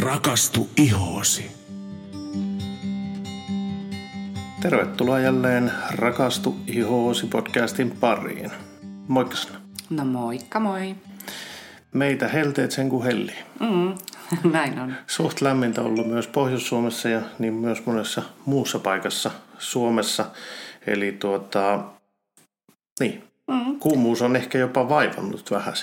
Rakastu ihoosi. Tervetuloa jälleen Rakastu ihoosi podcastin pariin. Moikka sinä. No moikka moi. Meitä helteet sen kuin helli. Mm, näin on. Suht lämmintä ollut myös Pohjois-Suomessa ja niin myös monessa muussa paikassa Suomessa. Eli tuota, niin, mm. kuumuus on ehkä jopa vaivannut vähän.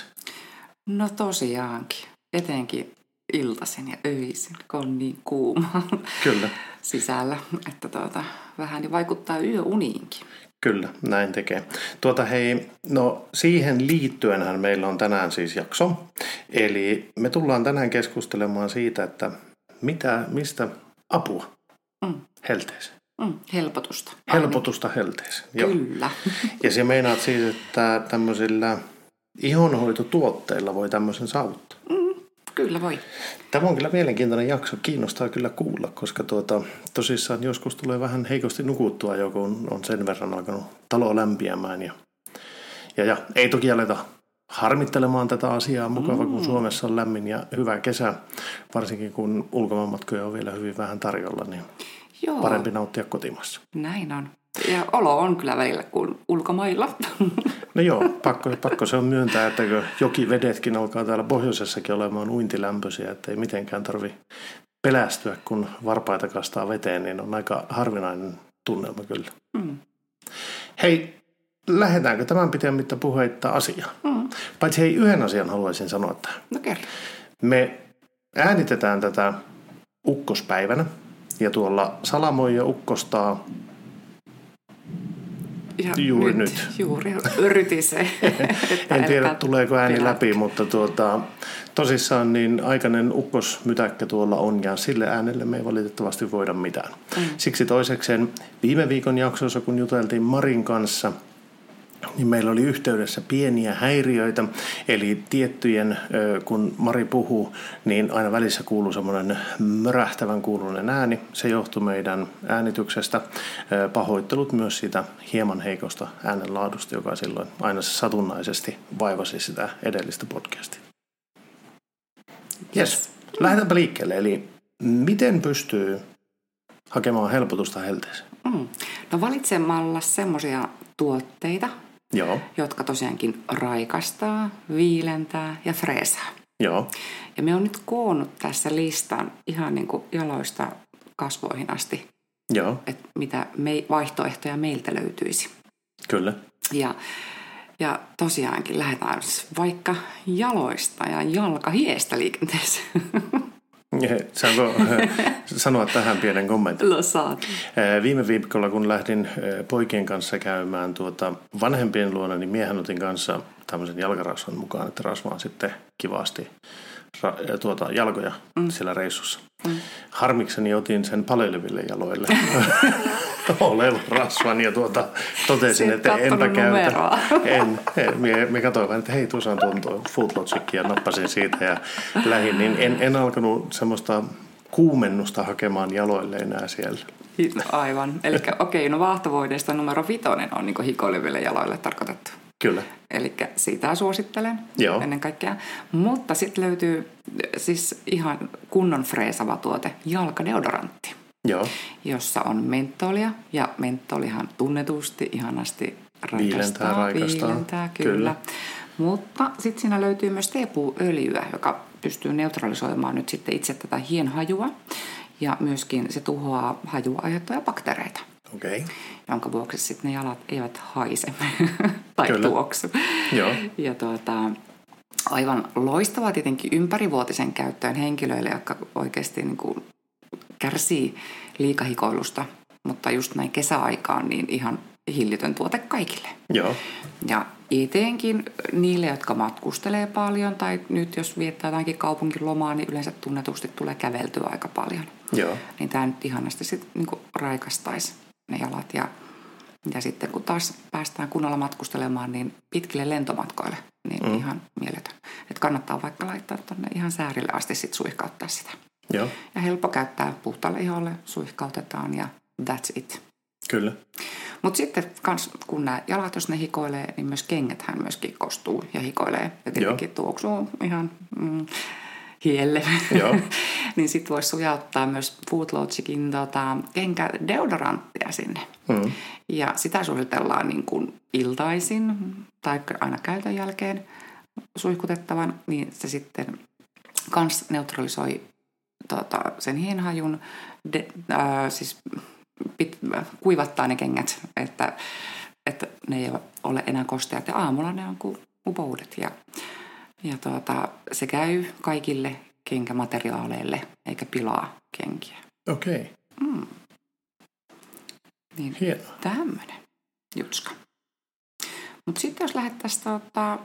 No tosiaankin, etenkin iltaisin ja öisin, kun on niin kuuma Kyllä. sisällä, että tuota, vähän niin vaikuttaa yöuniinkin. Kyllä, näin tekee. Tuota hei, no siihen liittyenhän meillä on tänään siis jakso. Eli me tullaan tänään keskustelemaan siitä, että mitä, mistä apua mm. helteeseen. Mm, helpotusta. Helpotusta helteeseen. Joo. Kyllä. Ja se meinaat siis, että tämmöisillä ihonhoitotuotteilla voi tämmöisen saavuttaa. Mm, kyllä voi. Tämä on kyllä mielenkiintoinen jakso. Kiinnostaa kyllä kuulla, koska tuota, tosissaan joskus tulee vähän heikosti nukuttua jo, kun on sen verran alkanut talo lämpiämään. Ja, ja, ja ei toki aleta harmittelemaan tätä asiaa. Mukava, mm. kun Suomessa on lämmin ja hyvä kesä, varsinkin kun ulkomaanmatkoja on vielä hyvin vähän tarjolla, niin Joo. parempi nauttia kotimassa. Näin on. Ja olo on kyllä välillä kuin ulkomailla. No joo, pakko, pakko se on myöntää, että jokivedetkin alkaa täällä pohjoisessakin olemaan uintilämpöisiä, että ei mitenkään tarvi pelästyä, kun varpaita kastaa veteen, niin on aika harvinainen tunnelma kyllä. Mm. Hei, lähdetäänkö tämän pitemmittä puheitta asiaan? Mm. Paitsi hei, yhden asian haluaisin sanoa tähän. No kerro. Me äänitetään tätä ukkospäivänä, ja tuolla Salamoja ukkostaa ja juuri nyt. nyt. Juuri rytisee. en tiedä tuleeko ääni pilatti. läpi, mutta tuota, tosissaan niin aikainen ukkosmytäkkä tuolla on ja sille äänelle me ei valitettavasti voida mitään. Mm. Siksi toisekseen viime viikon jaksossa, kun juteltiin Marin kanssa – niin meillä oli yhteydessä pieniä häiriöitä. Eli tiettyjen, kun Mari puhuu, niin aina välissä kuuluu semmoinen mörähtävän kuulunen ääni. Se johtui meidän äänityksestä. Pahoittelut myös siitä hieman heikosta äänenlaadusta, joka silloin aina satunnaisesti vaivasi sitä edellistä podcastia. Yes. Lähdetäänpä liikkeelle. Eli miten pystyy hakemaan helpotusta helteeseen? Mm. No valitsemalla semmoisia tuotteita, Joo. jotka tosiaankin raikastaa, viilentää ja freesaa. Joo. Ja me on nyt koonnut tässä listan ihan niin kuin jaloista kasvoihin asti, Joo. että mitä me, vaihtoehtoja meiltä löytyisi. Kyllä. Ja, ja tosiaankin lähdetään vaikka jaloista ja jalkahiestä liikenteeseen. Saanko sanoa tähän pienen kommentin? No saat. Viime viikolla, kun lähdin poikien kanssa käymään tuota vanhempien luona, niin miehen otin kanssa tämmöisen jalkarasvan mukaan, että rasvaan sitten kivasti tuota, jalkoja mm. siellä reissussa. Mm. Harmikseni otin sen paleleville jaloille olevan rasvan ja tuota, totesin, että enpä käytä. En, en, me, me katsoin vain, että hei, tuossa on tuon, ja nappasin siitä ja lähin, niin en, en alkanut semmoista kuumennusta hakemaan jaloille enää siellä. Aivan. Eli okei, okay, no vaahtovoideista numero vitonen on niin hikoileville jaloille tarkoitettu. Kyllä. Eli sitä suosittelen Joo. ennen kaikkea. Mutta sitten löytyy siis ihan kunnon freesava tuote, jalkadeodorantti. Joo. Jossa on mentolia ja mentolihan tunnetusti ihanasti raikastaa. Viilentää, raikastaa. Viilentää, kyllä. kyllä. Mutta sitten siinä löytyy myös teepuuöljyä, joka pystyy neutralisoimaan nyt sitten itse tätä hienhajua. Ja myöskin se tuhoaa hajua aiheuttavia bakteereita. Okay. Jonka vuoksi sitten ne jalat eivät haise tai Kyllä. tuoksu. Joo. Ja tuota, aivan loistavaa tietenkin ympärivuotisen käyttöön henkilöille, jotka oikeasti niin kuin kärsii liikahikoilusta, mutta just näin kesäaikaan niin ihan hillitön tuote kaikille. Joo. Ja etenkin niille, jotka matkustelee paljon tai nyt jos viettää jotakin kaupunkilomaa, niin yleensä tunnetusti tulee käveltyä aika paljon. Joo. Niin tämä nyt ihanasti sitten niin raikastaisi ne jalat. Ja, ja sitten kun taas päästään kunnolla matkustelemaan, niin pitkille lentomatkoille, niin mm. ihan mieletön. Että kannattaa vaikka laittaa tuonne ihan säärille asti sitten suihkauttaa sitä. Joo. Ja helppo käyttää puhtaalle iholle, suihkautetaan ja that's it. Kyllä. Mutta sitten kans, kun nämä jalat, jos ne hikoilee, niin myös kengäthän myöskin kostuu ja hikoilee. Ja tietenkin Joo. tuoksuu ihan mm, hielle, Joo. niin sitten voisi sujauttaa myös Footlogicin tota, kenkä deodoranttia sinne. Mm. Ja sitä suositellaan niin kuin iltaisin tai aina käytön jälkeen suihkutettavan, niin se sitten kans neutralisoi tota, sen hienhajun, de, äh, siis pit, kuivattaa ne kengät, että, että ne ei ole enää kosteat ja aamulla ne on kuin upoudet. Ja, ja tota, se käy kaikille kenkämateriaaleille eikä pilaa kenkiä. Okei, okay. Mm. Niin hienoa. tämmöinen jutska. Mutta sitten jos lähdettäisiin, tota,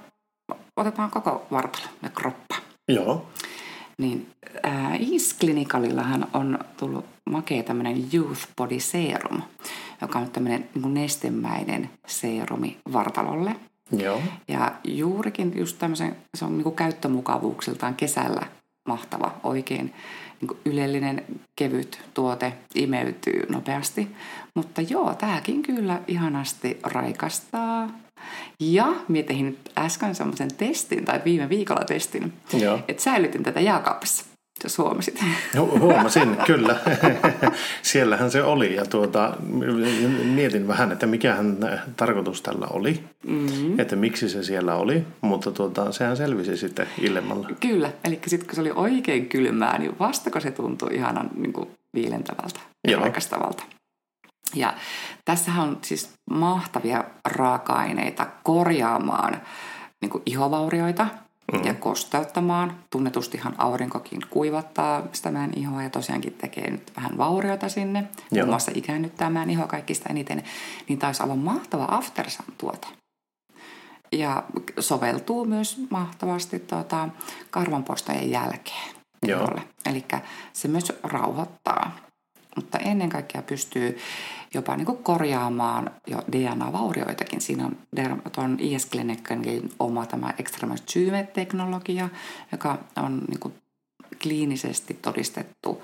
otetaan koko vartalo ja kroppa. Joo, Niin Isklinikalillahan on tullut makea tämmöinen Youth Body Serum, joka on tämmöinen niin nestemäinen seerumi vartalolle. Joo, Ja juurikin just tämmöisen, se on niin käyttömukavuuksiltaan kesällä mahtava, oikein niin ylellinen, kevyt tuote, imeytyy nopeasti. Mutta joo, tämäkin kyllä ihanasti raikastaa. Ja mietin äsken semmoisen testin, tai viime viikolla testin, joo. että säilytin tätä jääkaapissa, jos huomasit. Hu- Huomasin, kyllä. Siellähän se oli ja tuota, mietin vähän, että mikähän tarkoitus tällä oli, mm-hmm. että miksi se siellä oli, mutta tuota, sehän selvisi sitten illemmalla. Kyllä, eli sitten kun se oli oikein kylmää, niin vastako se tuntui ihanan niin kuin viilentävältä ja Joo. raikastavalta. Ja tässähän on siis mahtavia raaka-aineita korjaamaan niin ihovaurioita mm. ja kosteuttamaan. Tunnetustihan aurinkokin kuivattaa sitä meidän ihoa ja tosiaankin tekee nyt vähän vaurioita sinne. Joo. Muun muassa ikäännyttää meidän ihoa kaikista eniten. Niin olisi aivan mahtava aftersun-tuote. Ja soveltuu myös mahtavasti tuota, karvanpoistojen jälkeen. Joo. Eli se myös rauhoittaa. Mutta ennen kaikkea pystyy jopa niin kuin korjaamaan jo DNA-vaurioitakin. Siinä on tuon IS Clinicin oma tämä Extremoszyme-teknologia, joka on niin kuin kliinisesti todistettu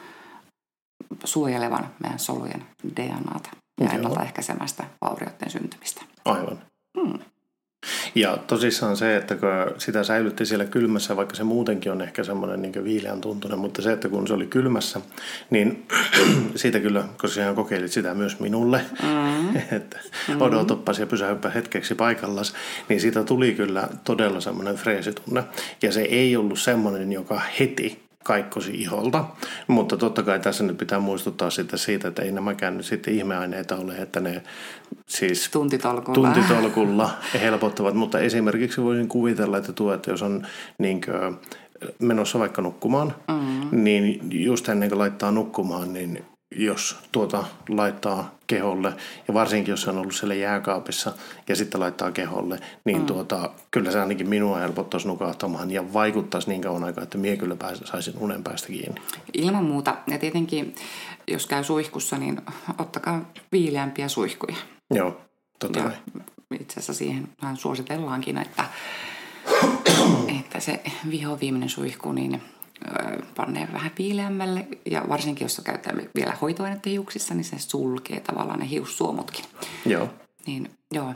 suojelevan meidän solujen DNAta ja ennaltaehkäisemästä vaurioiden syntymistä. Aivan. Hmm. Ja tosissaan se, että kun sitä säilytti siellä kylmässä, vaikka se muutenkin on ehkä semmoinen niin viileän tuntunen, mutta se, että kun se oli kylmässä, niin siitä kyllä, koska sinä kokeilit sitä myös minulle, mm. että odotoppas ja pysähyppä hetkeksi paikallas, niin siitä tuli kyllä todella semmoinen freesitunne. Ja se ei ollut semmoinen, joka heti kaikkosi iholta. Mutta totta kai tässä nyt pitää muistuttaa sitten siitä, että ei nämäkään nyt sitten ihmeaineita ole, että ne siis Tuntitolkulla. tuntitolkulla helpottavat. Mutta esimerkiksi voisin kuvitella, että tuo, että jos on niin kuin, menossa vaikka nukkumaan, mm. niin just ennen kuin laittaa nukkumaan, niin jos tuota laittaa keholle, ja varsinkin jos se on ollut siellä jääkaapissa ja sitten laittaa keholle, niin mm. tuota, kyllä se ainakin minua helpottaisi nukahtamaan ja vaikuttaisi niin kauan aikaa, että mie kyllä pääs, saisin unen päästä kiinni. Ilman muuta. Ja tietenkin, jos käy suihkussa, niin ottakaa viileämpiä suihkuja. Joo, totta Ja kai. itse asiassa siihen suositellaankin, että, että se viho viimeinen suihku, niin panee vähän viileämmälle. Ja varsinkin, jos käyttää vielä hoitoainetta hiuksissa, niin se sulkee tavallaan ne hiussuomutkin. Joo, Niin joo,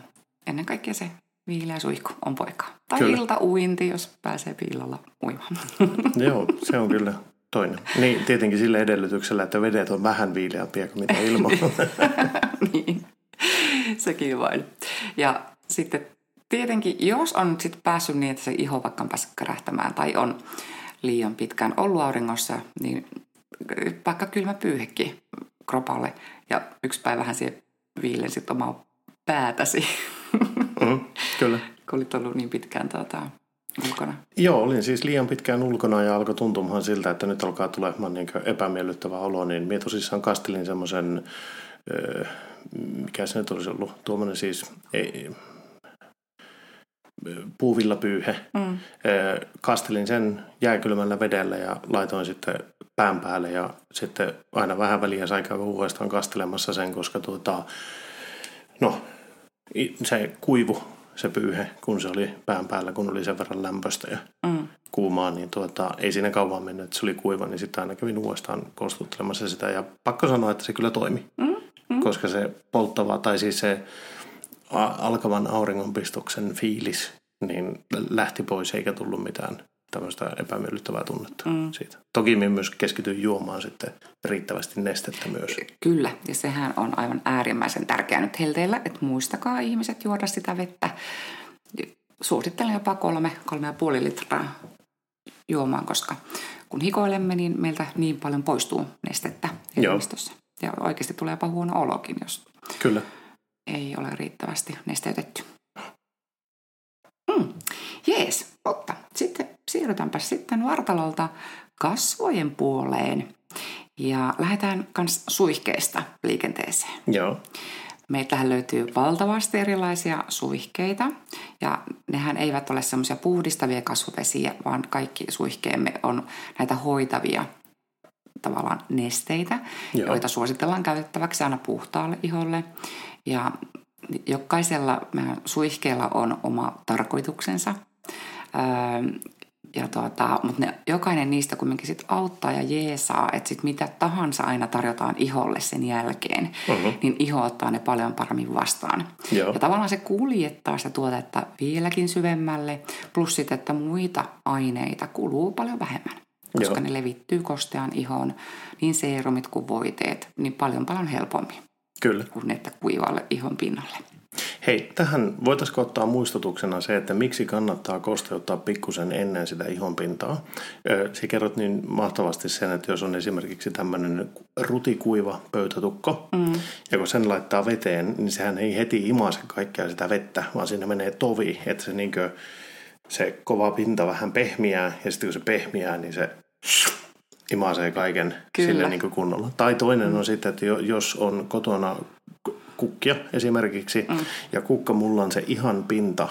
ennen kaikkea se viileä suihku on poika. Tai Kyllä. iltauinti, jos pääsee piilolla uimaan. Joo, se on kyllä toinen. Niin, tietenkin sillä edellytyksellä, että vedet on vähän viileämpiä kuin mitä ilma. niin, sekin vain. Ja sitten tietenkin, jos on sit päässyt niin, että se iho vaikka on päässyt kärähtämään tai on liian pitkään ollut auringossa, niin vaikka kylmä pyyhekin kropalle ja yksi päivähän siihen viilensit omaa päätäsi, mm, kyllä. kun olit ollut niin pitkään tuota, ulkona. Joo, olin siis liian pitkään ulkona ja alkoi tuntumaan siltä, että nyt alkaa tulemaan niin epämiellyttävä olo, niin minä tosissaan kastelin semmoisen, öö, mikä se nyt olisi ollut, tuommoinen siis ei, puuvillapyyhe. Mm. Kastelin sen jääkylmällä vedellä ja laitoin sitten pään päälle ja sitten aina vähän väliä sai käydä uudestaan kastelemassa sen, koska tuota, no, se kuivu se pyyhe, kun se oli pään päällä, kun oli sen verran lämpöistä ja Mm. kuumaa, niin tuota, ei siinä kauan mennyt, että se oli kuiva, niin sitten aina kävin uudestaan kostuttelemassa sitä. Ja pakko sanoa, että se kyllä toimi, Mm. Mm. koska se polttava, tai siis se alkavan auringonpistoksen fiilis, niin lähti pois eikä tullut mitään tämmöistä epämiellyttävää tunnetta mm. siitä. Toki minä myös keskityn juomaan sitten riittävästi nestettä myös. Kyllä, ja sehän on aivan äärimmäisen tärkeää nyt helteillä, että muistakaa ihmiset juoda sitä vettä. Suosittelen jopa kolme, kolme ja puoli litraa juomaan, koska kun hikoilemme, niin meiltä niin paljon poistuu nestettä elimistössä. Ja oikeasti tulee jopa huono olokin, jos Kyllä. Ei ole riittävästi nesteytetty. Mm. Jees, mutta sitten siirrytäänpä sitten vartalolta kasvojen puoleen. Ja lähdetään myös suihkeista liikenteeseen. Joo. Meiltähän löytyy valtavasti erilaisia suihkeita ja nehän eivät ole semmoisia puhdistavia kasvuvesiä, vaan kaikki suihkeemme on näitä hoitavia tavallaan nesteitä, Joo. joita suositellaan käytettäväksi aina puhtaalle iholle. Ja jokaisella suihkeella on oma tarkoituksensa. Öö, ja tuota, mutta ne, jokainen niistä kuitenkin sit auttaa ja jeesaa, että sit mitä tahansa aina tarjotaan iholle sen jälkeen, uh-huh. niin iho ottaa ne paljon paremmin vastaan. Joo. Ja tavallaan se kuljettaa sitä tuotetta vieläkin syvemmälle, plus sitten, että muita aineita kuluu paljon vähemmän, koska Joo. ne levittyy kostean ihoon, niin seerumit kuin voiteet, niin paljon paljon helpommin. Kyllä. Kuin että kuivalle ihon pinnalle. Hei, tähän voitaisiin ottaa muistutuksena se, että miksi kannattaa kosteuttaa pikkusen ennen sitä ihonpintaa. Sä kerrot niin mahtavasti sen, että jos on esimerkiksi tämmöinen rutikuiva pöytätukko, mm. ja kun sen laittaa veteen, niin sehän ei heti imase kaikkea sitä vettä, vaan siinä menee tovi, että se, niin kuin, se kova pinta vähän pehmiää, ja sitten kun se pehmiää, niin se imasee kaiken Kyllä. sille niin kunnolla. Tai toinen on sitten, että jos on kotona kukkia esimerkiksi, mm. ja kukkamullan se ihan pinta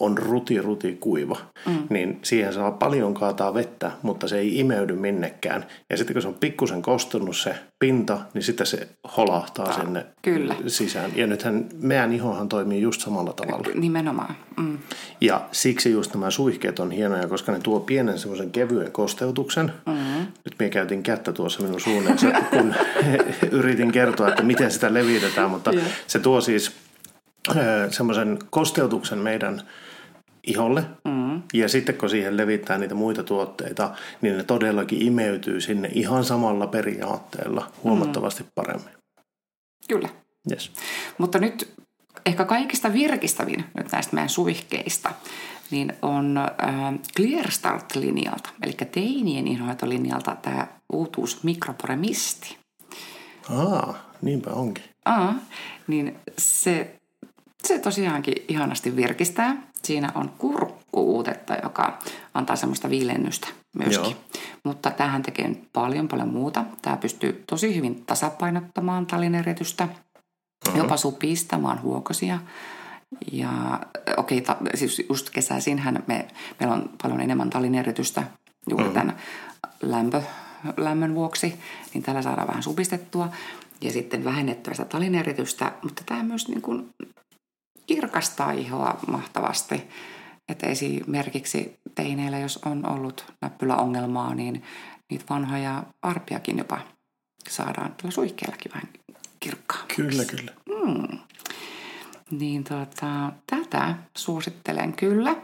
on ruti ruti kuiva, mm. niin siihen saa paljon kaataa vettä, mutta se ei imeydy minnekään. Ja sitten kun se on pikkusen kostunut se pinta, niin sitten se holahtaa Ta, sinne kyllä. sisään. Ja nythän meidän ihohan toimii just samalla tavalla. Nimenomaan. Mm. Ja siksi just nämä suihkeet on hienoja, koska ne tuo pienen semmoisen kevyen kosteutuksen. Mm-hmm. Nyt minä käytin kättä tuossa minun suunnassa, kun yritin kertoa, että miten sitä levitetään, mutta yeah. se tuo siis semmoisen kosteutuksen meidän iholle. Mm. Ja sitten kun siihen levittää niitä muita tuotteita, niin ne todellakin imeytyy sinne ihan samalla periaatteella huomattavasti mm. paremmin. Kyllä. Yes. Mutta nyt ehkä kaikista virkistävin nyt näistä meidän suihkeista, niin on äh, Clear Start-linjalta, eli teinien inhoitolinjalta tämä uutuus mikroporemisti. Aa, niinpä onkin. Aa, niin se, se tosiaankin ihanasti virkistää siinä on kurkkuutetta, joka antaa semmoista viilennystä myöskin. Joo. Mutta tähän tekee paljon paljon muuta. Tämä pystyy tosi hyvin tasapainottamaan talineretystä, uh-huh. jopa supistamaan huokosia. Ja okei, okay, ta, siis just kesäisinhän me, meillä on paljon enemmän talineretystä juuri uh-huh. tämän lämpö, lämmön vuoksi, niin tällä saadaan vähän supistettua ja sitten vähennettyä sitä talineritystä, mutta tämä myös niin kuin kirkastaa ihoa mahtavasti. Että esimerkiksi teineillä, jos on ollut näppyläongelmaa, niin niitä vanhoja arpiakin jopa saadaan tällä suihkeellakin vähän kirkkaa. Kyllä, kyllä. Mm. Niin tota, tätä suosittelen kyllä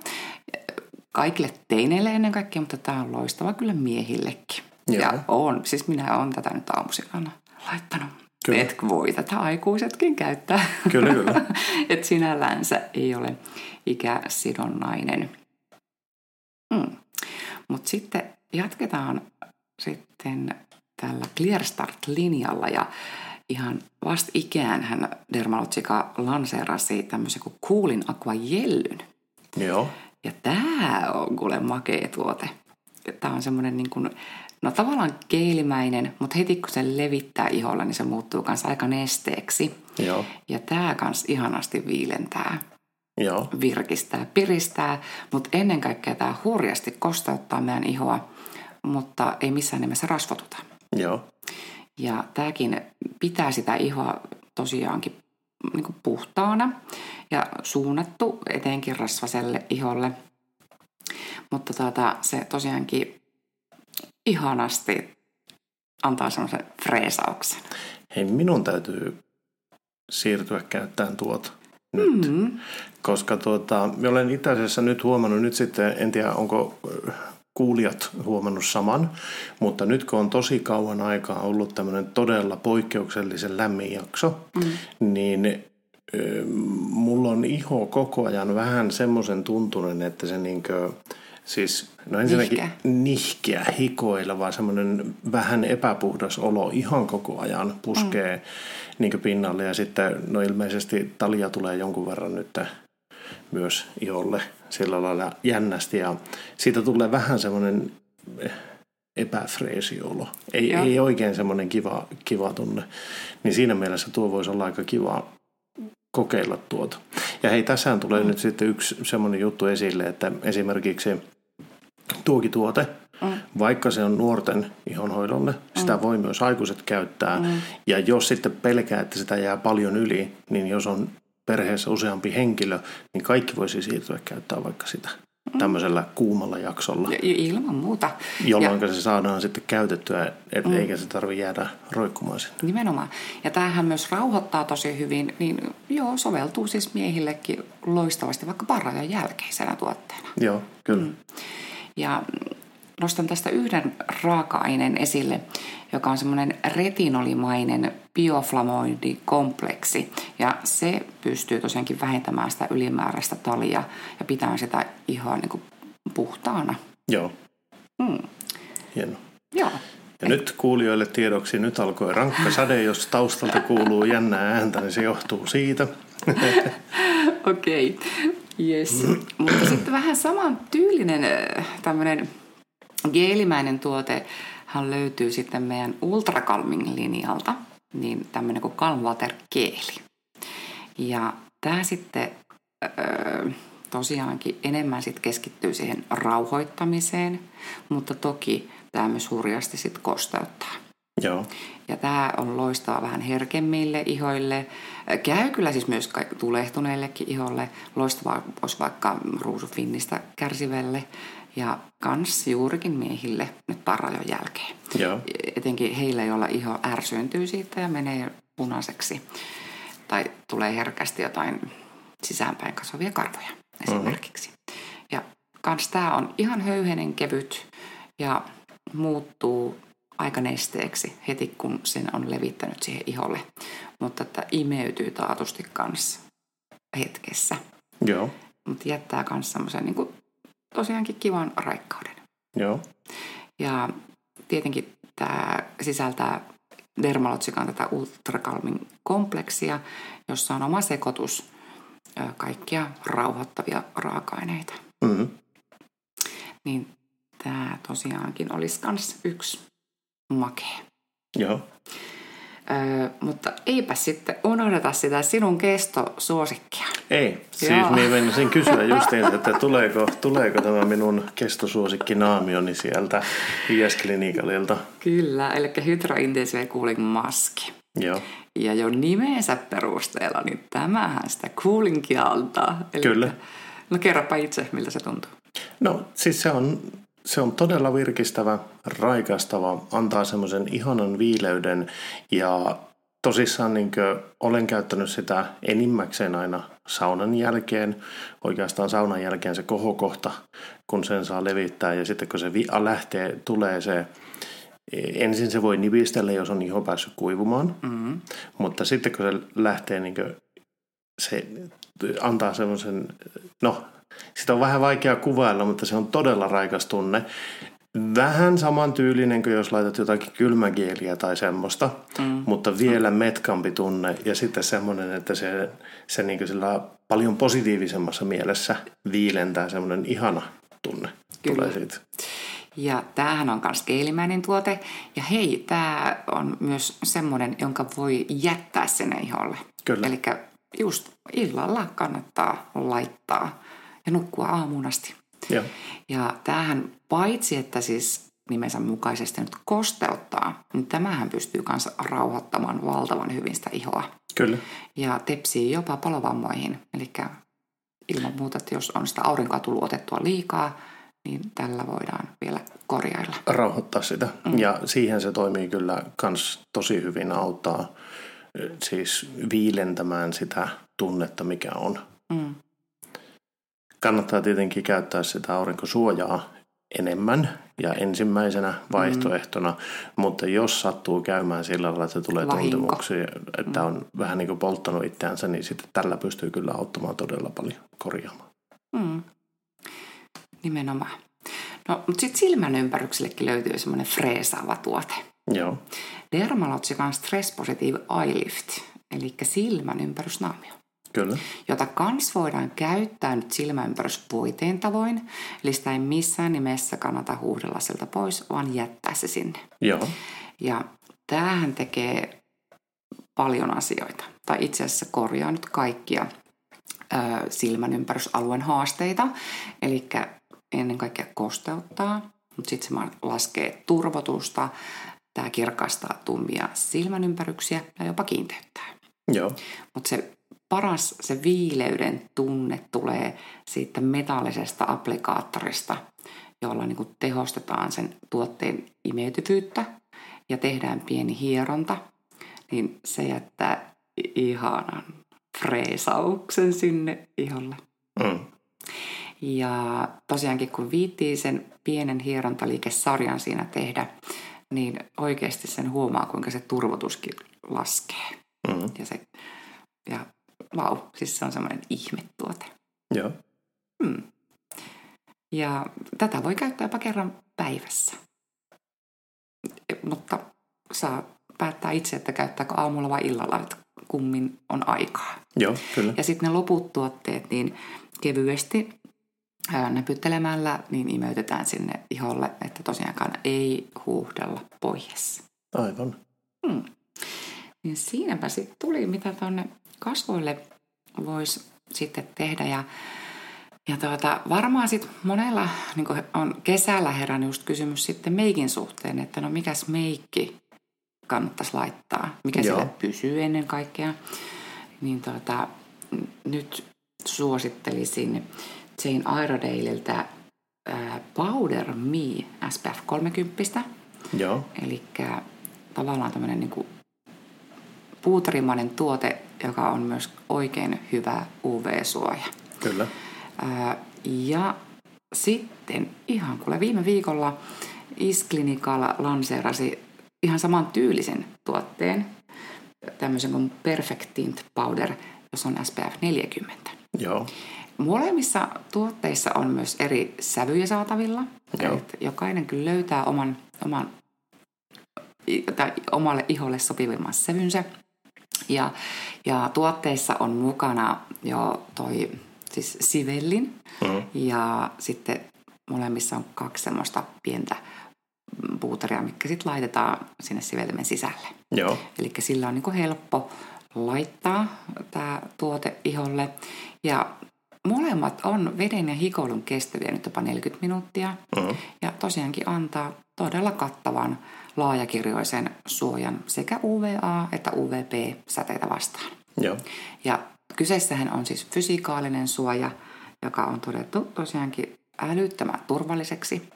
kaikille teineille ennen kaikkea, mutta tämä on loistava kyllä miehillekin. Joo. Ja on, siis minä olen tätä nyt aamusikana laittanut Kyllä. Et voi tätä aikuisetkin käyttää. Kyllä, kyllä. Et sinällänsä ei ole ikäsidonnainen. Mm. Mutta sitten jatketaan sitten tällä Clear Start-linjalla ja ihan vastikään hän Dermalogica lanseerasi tämmöisen kuin Coolin Aqua Jellyn. Joo. Ja tämä on kuule makea tuote. Tämä on semmoinen niin kuin no tavallaan keilimäinen, mutta heti kun se levittää iholla, niin se muuttuu myös aika nesteeksi. Joo. Ja tämä kans ihanasti viilentää. Joo. virkistää, piristää, mutta ennen kaikkea tämä hurjasti kosteuttaa meidän ihoa, mutta ei missään nimessä rasvotuta. Joo. Ja tämäkin pitää sitä ihoa tosiaankin niin kuin puhtaana ja suunnattu etenkin rasvaselle iholle. Mutta tuota, se tosiaankin ihanasti antaa semmoisen freesauksen. Hei, minun täytyy siirtyä käyttämään tuota nyt. Mm. Koska tuota, mä olen itse asiassa nyt huomannut nyt sitten, en tiedä onko kuulijat huomannut saman, mutta nyt kun on tosi kauan aikaa ollut tämmöinen todella poikkeuksellisen lämmin jakso, mm. niin mulla on iho koko ajan vähän semmoisen tuntunen, että se niinkö, siis no ensinnäkin nihkeä, nihkeä hikoileva, semmoinen vähän epäpuhdas olo ihan koko ajan puskee mm. niinkö pinnalle ja sitten no ilmeisesti talia tulee jonkun verran nyt myös iholle sillä lailla jännästi ja siitä tulee vähän semmoinen epäfreesi olo. Ei, ei oikein semmoinen kiva, kiva tunne. Niin siinä mielessä tuo voisi olla aika kiva kokeilla tuota. Ja hei, tässä tulee mm. nyt sitten yksi semmoinen juttu esille, että esimerkiksi tuokin tuote, mm. vaikka se on nuorten ihonhoidolle, mm. sitä voi myös aikuiset käyttää. Mm. Ja jos sitten pelkää, että sitä jää paljon yli, niin jos on perheessä useampi henkilö, niin kaikki voisi siirtyä käyttää vaikka sitä mm. tämmöisellä kuumalla jaksolla. Ja, ilman muuta. Jolloin ja, se saadaan sitten käytettyä, et, mm. eikä se tarvitse jäädä roikkumaan sinne. Nimenomaan. Ja tämähän myös rauhoittaa tosi hyvin, niin joo, soveltuu siis miehillekin loistavasti vaikka parajan jälkeisenä tuotteena. Joo, kyllä. Mm. Ja nostan tästä yhden raaka-aineen esille, joka on semmoinen retinolimainen bioflamoidikompleksi. Ja se pystyy tosiaankin vähentämään sitä ylimääräistä talia ja pitämään sitä ihan niin kuin puhtaana. Joo. Mm. Hieno. Joo. Ja nyt kuulijoille tiedoksi, nyt alkoi rankka sade, jos taustalta kuuluu jännää ääntä, niin se johtuu siitä. Okei, okay. yes. Mutta sitten vähän saman tyylinen äh, tämmöinen geelimäinen tuotehan löytyy sitten meidän Ultra Calming-linjalta, niin tämmöinen kuin Calm Water Geeli. Ja tämä sitten öö, tosiaankin enemmän sitten keskittyy siihen rauhoittamiseen, mutta toki tämä myös hurjasti sitten kosteuttaa. Joo. Ja tämä on loistava vähän herkemmille ihoille. Käy kyllä siis myös tulehtuneillekin iholle. Loistavaa olisi vaikka ruusufinnistä kärsivälle ja kans juurikin miehille nyt parrajon jälkeen. Joo. Etenkin heille, joilla iho ärsyyntyy siitä ja menee punaiseksi tai tulee herkästi jotain sisäänpäin kasvavia karvoja esimerkiksi. Mm-hmm. Ja kans tämä on ihan höyhenen kevyt ja muuttuu aika nesteeksi heti, kun sen on levittänyt siihen iholle. Mutta että imeytyy taatusti kanssa hetkessä. Joo. Mutta jättää myös semmoisen niin tosiaankin kivan raikkauden. Joo. Ja tietenkin tämä sisältää Dermalotsikan tätä ultrakalmin kompleksia, jossa on oma sekoitus kaikkia rauhoittavia raaka-aineita. Mm-hmm. Niin tämä tosiaankin olisi myös yksi makea. Joo. Öö, mutta eipä sitten unohdeta sitä sinun kestosuosikkia. Ei, siis Joo. niin menisin kysyä justiin, että tuleeko, tuleeko tämä minun kestosuosikki naamioni sieltä IS-klinikalilta. Kyllä, eli Hydra Intensive Cooling Maski. Joo. Ja jo nimensä perusteella, niin tämähän sitä coolingia antaa. Eli Kyllä. No kerropa itse, miltä se tuntuu. No siis se on se on todella virkistävä, raikastava, antaa semmoisen ihanan viileyden ja tosissaan niin olen käyttänyt sitä enimmäkseen aina saunan jälkeen. Oikeastaan saunan jälkeen se kohokohta, kun sen saa levittää ja sitten kun se vi- lähtee, tulee se Ensin se voi nivistellä, jos on iho päässyt kuivumaan, mm-hmm. mutta sitten kun se lähtee, niin se antaa semmoisen, no sitä on vähän vaikea kuvailla, mutta se on todella raikas tunne. Vähän samantyylinen kuin jos laitat jotakin kylmäkieliä tai semmoista, mm. mutta vielä metkampi tunne ja sitten semmoinen, että se, se niin sillä paljon positiivisemmassa mielessä viilentää semmoinen ihana tunne. Kyllä. Tulee siitä. Ja tämähän on myös keelimäinen tuote. Ja hei, tämä on myös semmoinen, jonka voi jättää sinne iholle. Kyllä. Eli just illalla kannattaa laittaa ja nukkua aamuun asti. Ja, ja tämähän paitsi, että siis nimensä mukaisesti nyt kosteuttaa, niin tämähän pystyy myös rauhoittamaan valtavan hyvin sitä ihoa. Kyllä. Ja tepsii jopa palovammoihin. Eli ilman muuta, että jos on sitä aurinkoa tullut otettua liikaa, niin tällä voidaan vielä korjailla. Rauhoittaa sitä. Mm. Ja siihen se toimii kyllä kans tosi hyvin auttaa siis viilentämään sitä tunnetta, mikä on. Mm. Kannattaa tietenkin käyttää sitä aurinkosuojaa enemmän ja ensimmäisenä vaihtoehtona, mm. mutta jos sattuu käymään sillä lailla, että tulee Vahinko. tuntemuksia, että on mm. vähän niin kuin polttanut itseänsä, niin sitten tällä pystyy kyllä auttamaan todella paljon korjaamaan. Mm. Nimenomaan. No, mutta sitten silmän ympäryksellekin löytyy semmoinen freesaava tuote. Joo. Dermalogican Stress Positive Eye Lift, eli silmän ympärysnaamio. Kyllä. Jota kans voidaan käyttää nyt silmäympärysvoiteen tavoin, eli sitä ei missään nimessä kannata huuhdella sieltä pois, vaan jättää se sinne. Joo. Ja tämähän tekee paljon asioita, tai itse asiassa korjaa nyt kaikkia ö, silmän ympärysalueen haasteita, eli ennen kaikkea kosteuttaa, mutta sitten se laskee turvotusta, tämä kirkastaa tummia silmän ympäryksiä ja jopa kiinteyttää. Joo. Mutta se paras, se viileyden tunne tulee siitä metallisesta applikaattorista, jolla niin kuin tehostetaan sen tuotteen imeytyvyyttä ja tehdään pieni hieronta, niin se jättää ihanan freesauksen sinne iholle. Mm. Ja tosiaankin kun viittii sen pienen hierontaliikesarjan siinä tehdä, niin oikeasti sen huomaa, kuinka se turvotuskin laskee. Mm. Ja, se, ja vau, siis se on semmoinen ihmetuote. Joo. Hmm. Ja tätä voi käyttää jopa kerran päivässä. Mutta saa päättää itse, että käyttääkö aamulla vai illalla, että kummin on aikaa. Joo, kyllä. Ja sitten ne loput tuotteet, niin kevyesti näpyttelemällä niin imeytetään sinne iholle, että tosiaankaan ei huuhdella pois. Aivan. Hmm. Niin siinäpä sitten tuli, mitä tuonne kasvoille voisi sitten tehdä. Ja, ja tuota, varmaan sitten monella niin on kesällä herännyt just kysymys sitten meikin suhteen, että no mikäs meikki kannattaisi laittaa, mikä Joo. sillä pysyy ennen kaikkea. Niin tuota, nyt suosittelisin Jane Iredaleilta ää, Powder Me SPF 30. Joo. Eli tavallaan tämmöinen niin puutarimainen tuote, joka on myös oikein hyvä UV-suoja. Kyllä. Ää, ja sitten ihan kuule viime viikolla Isclinical lanseerasi ihan saman tyylisen tuotteen, tämmöisen kuin Perfect Tint Powder, jossa on SPF 40. Joo. Molemmissa tuotteissa on myös eri sävyjä saatavilla. Joo. Jokainen kyllä löytää oman, oman tai omalle iholle sopivimman sävynsä. Ja, ja tuotteissa on mukana jo toi siis sivellin Mm. ja sitten molemmissa on kaksi semmoista pientä puutaria, mikä sitten laitetaan sinne siveltimen sisälle. Joo. Eli sillä on niin helppo laittaa tämä tuote iholle. Ja molemmat on veden ja hikoilun kestäviä nyt jopa 40 minuuttia. Mm. Ja tosiaankin antaa todella kattavan laajakirjoisen suojan sekä UVA- että UVP-säteitä vastaan. Joo. Ja kyseessähän on siis fysikaalinen suoja, joka on todettu tosiaankin älyttömän turvalliseksi.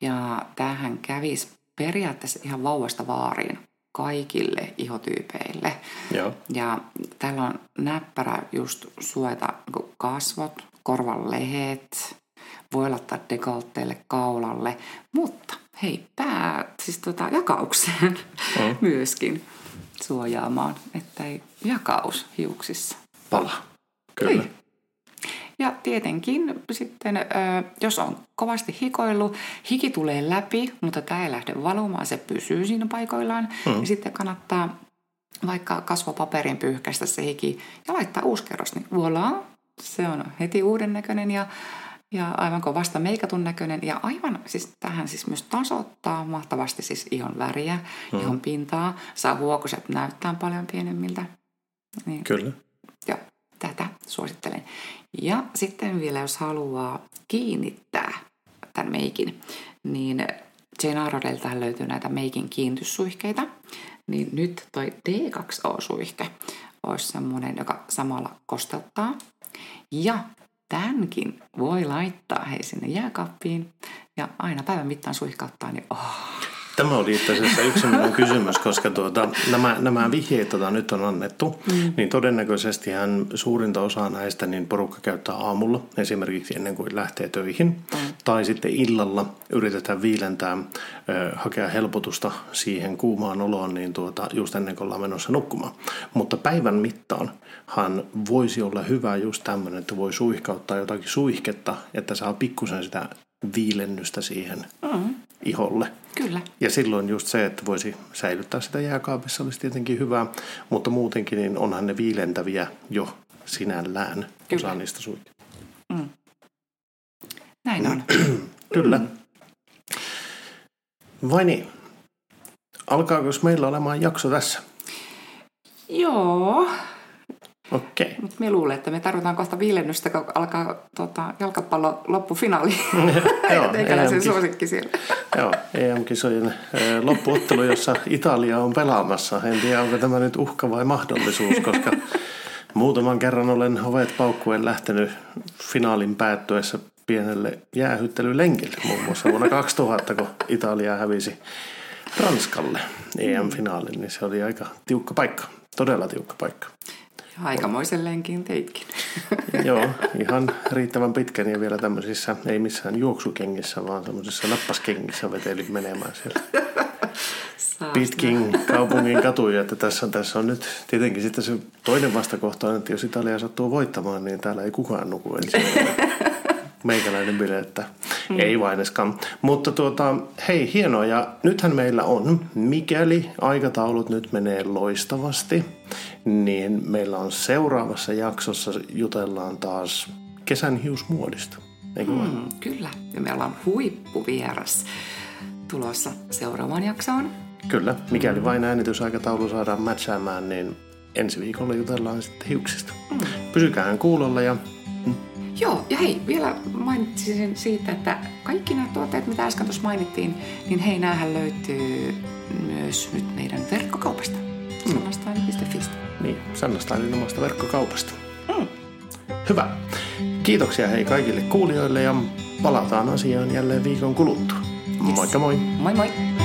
Ja tämähän kävisi periaatteessa ihan vauvasta vaariin kaikille ihotyypeille. Joo. Ja tällä on näppärä just suojata niinku kasvot, korvan lehet, voi laittaa dekoltteille, kaulalle, mutta hei, pää, siis tota, jakaukseen Mm. myöskin suojaamaan, että ei jakaus hiuksissa. Pala. Kyllä. Ei. Ja tietenkin sitten, jos on kovasti hikoillut, hiki tulee läpi, mutta tämä ei lähde valumaan, se pysyy siinä paikoillaan. Mm. Ja sitten kannattaa vaikka kasvopaperin pyyhkäistä se hiki ja laittaa uusi kerros, niin voilà, se on heti uuden näköinen ja, ja aivan kovasta meikatun näköinen. Ja aivan siis tähän siis myös tasoittaa mahtavasti siis ihon väriä, mm. ihon pintaa, saa huokoset näyttää paljon pienemmiltä. Niin Kyllä. Joo, tätä suosittelen. Ja sitten vielä, jos haluaa kiinnittää tämän meikin, niin Jane Arodelta löytyy näitä meikin kiinnityssuihkeita. Niin nyt toi D2O-suihke olisi semmoinen, joka samalla kosteuttaa. Ja tämänkin voi laittaa hei sinne jääkaappiin ja aina päivän mittaan suihkauttaa, niin oh, Tämä oli itse asiassa yksi minun kysymys, koska tuota, nämä, nämä vihjeet, joita nyt on annettu, mm. niin todennäköisesti hän suurinta osaa näistä niin porukka käyttää aamulla, esimerkiksi ennen kuin lähtee töihin, mm. tai sitten illalla yritetään viilentää, hakea helpotusta siihen kuumaan oloon, niin tuota, just ennen kuin ollaan menossa nukkumaan. Mutta päivän mittaan hän voisi olla hyvä just tämmöinen, että voi suihkauttaa jotakin suihketta, että saa pikkusen sitä viilennystä siihen mm. Iholle. Kyllä. Ja silloin just se, että voisi säilyttää sitä jääkaapissa olisi tietenkin hyvä, mutta muutenkin niin onhan ne viilentäviä jo sinällään, Kyllä. osa niistä suihketta. Mm. Näin on. Kyllä. Mm. Vai niin? Alkaako meillä olemaan jakso tässä? Joo, Okei. Okay. Mutta me luulen, että me tarvitaan kohta viilennystä, kun alkaa tota, jalkapallo loppufinaali. Joo, Teikäläisen suosikki siellä. Joo, EM-kisojen loppuottelu, jossa Italia on pelaamassa. En tiedä, onko tämä nyt uhka vai mahdollisuus, koska muutaman kerran olen ovet paukkuen lähtenyt finaalin päättyessä pienelle jäähyttelylenkille. Muun muassa vuonna 2000, kun Italia hävisi Ranskalle EM-finaalin, niin se oli aika tiukka paikka. Todella tiukka paikka. Aikamoisen lenkin teitkin. Joo, ihan riittävän pitkän ja vielä tämmöisissä, ei missään juoksukengissä, vaan semmoisissa nappaskengissä vetelin menemään siellä. Pitkin kaupungin katuja, että tässä on, tässä on nyt tietenkin sitten se toinen vastakohta että jos Italia sattuu voittamaan, niin täällä ei kukaan nuku ensin. Meikäläinen bile, että mm. ei vaineskaan. Mutta tuota, hei, hienoa. Ja nythän meillä on, mikäli aikataulut nyt menee loistavasti, niin meillä on seuraavassa jaksossa jutellaan taas kesän hiusmuodista. Eikö mm, Kyllä, ja meillä on huippuvieras tulossa seuraavaan jaksoon. Kyllä, mikäli vain äänitysaikataulu saadaan matchaamaan, niin ensi viikolla jutellaan sitten hiuksista. Mm. Pysykää kuulolla ja... Joo, ja hei, vielä mainitsisin siitä, että kaikki nämä tuotteet, mitä äsken tuossa mainittiin, niin hei, näähän löytyy myös nyt meidän verkkokaupasta. Mm. Sannastaili.fistä. Niin, Sannastailin omasta verkkokaupasta. Mm. Hyvä. Kiitoksia hei kaikille kuulijoille ja palataan asiaan jälleen viikon kuluttua. Yes. Moikka moi. Moi moi.